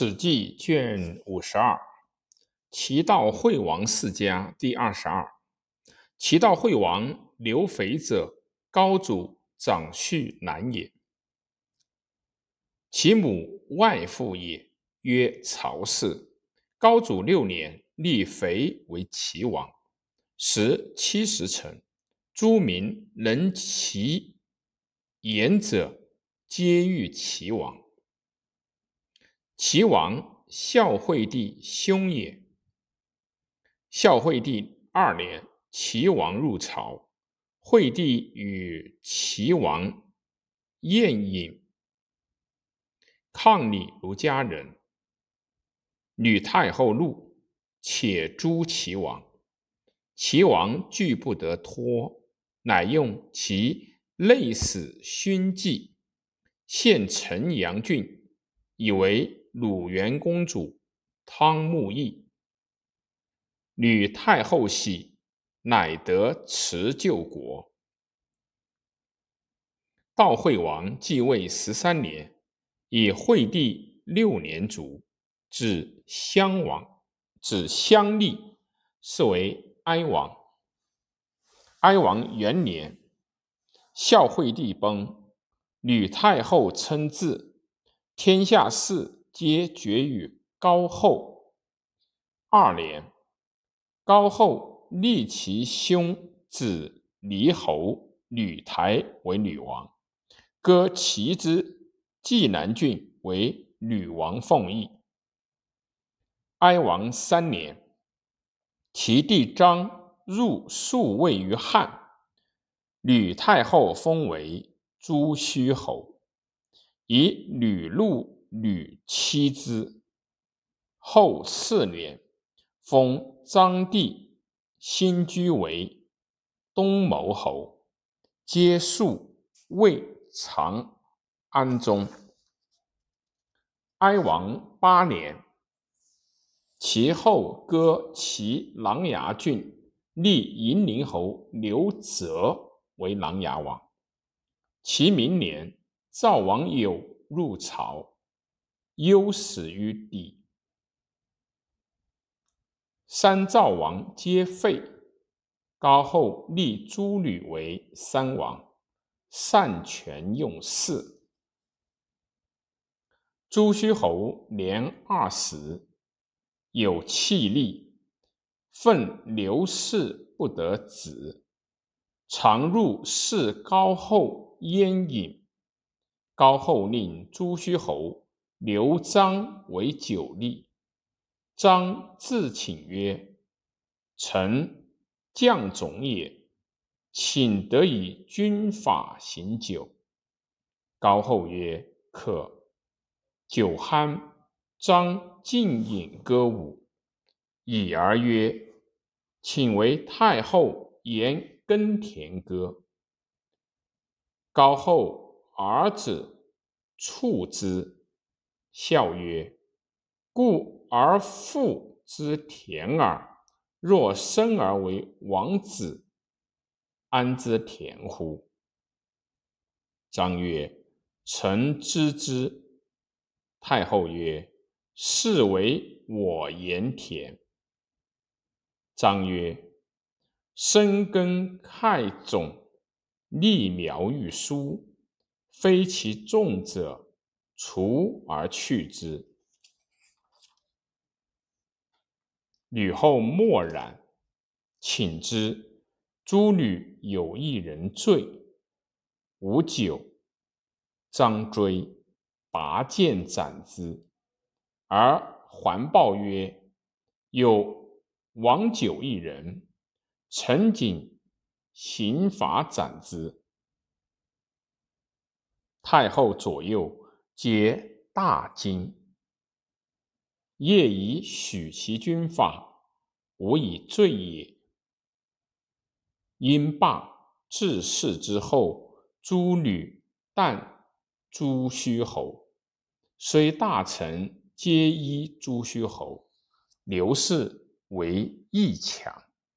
史记卷五十二，齐悼惠王世家第二十二。齐悼惠王刘肥者，高祖长婿男也。其母外父也，曰曹氏。高祖六年，立肥为齐王，时七十城，诸民能其言者，皆欲齐王。齐王孝惠帝兄也。孝惠帝二年，齐王入朝，惠帝与齐王宴饮，抗礼如家人。吕太后怒，且诛齐王。齐王拒不得脱，乃用其内史勋纪，献陈阳郡，以为。鲁元公主汤沐邑，吕太后喜，乃得辞救国。悼惠王继位十三年，以惠帝六年卒，子襄王，子襄厉，是为哀王。哀王元年，孝惠帝崩，吕太后称制，天下事。皆决于高后二年，高后立其兄子离侯吕台为吕王，割其之济南郡为吕王奉邑。哀王三年，其弟张入数位于汉，吕太后封为朱虚侯，以吕禄。吕妻之后四年，封张帝新居为东牟侯，皆数魏长安中。哀王八年，其后割其琅琊郡，立夷陵侯刘泽为琅琊王。其明年，赵王友入朝。忧死于底，三赵王皆废。高后立诸吕为三王，擅权用事。朱虚侯年二十，有气力，愤刘氏不得子，常入侍高后烟饮。高后令朱虚侯。刘璋为酒吏，张自请曰：“臣将总也，请得以军法行酒。”高后曰：“可。”酒酣，张尽饮歌舞，已而曰：“请为太后言耕田歌。”高后儿子触之。笑曰：“故而父之田耳。若生而为王子，安知田乎？”张曰：“臣知之。”太后曰：“是为我言田。”张曰：“深耕害种，立苗欲疏，非其众者。”除而去之。吕后默然，请之。诸吕有一人醉，无酒。张追，拔剑斩之。而环抱曰：“有王酒一人，陈景刑罚斩之。”太后左右。皆大惊，业以许其军法，无以罪也。因罢治世之后，诸吕但诸虚侯，虽大臣皆依诸虚侯，刘氏为义强。